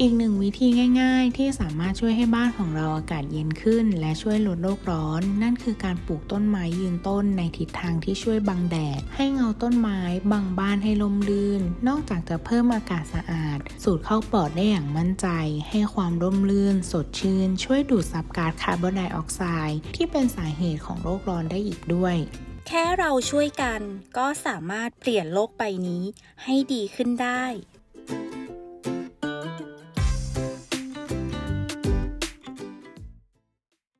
อีกหนึ่งวิธีง่าย ๆ ที่สามารถช่วยให้บ้านของเราอากาศเย็นขึ้น และช่วยลดโลกร้อน นั่นคือการปลูกต้นไม้ยืนต้นในทิศทางที่ช่วยบังแดด ให้เงาต้นไม้บังบ้านให้ลมลื่น นอกจากจะเพิ่มอากาศสะอาด สูดเข้าปอดได้อย่างมั่นใจ ให้ความร่มรื่น สดชื่น ช่วยดูดซับก๊าซคาร์บอนไดออกไซด์ที่เป็นสาเหตุของโลกร้อนได้อีกด้วยแค่เราช่วยกันก็สามารถเปลี่ยนโลกใบนี้ให้ดีขึ้นได้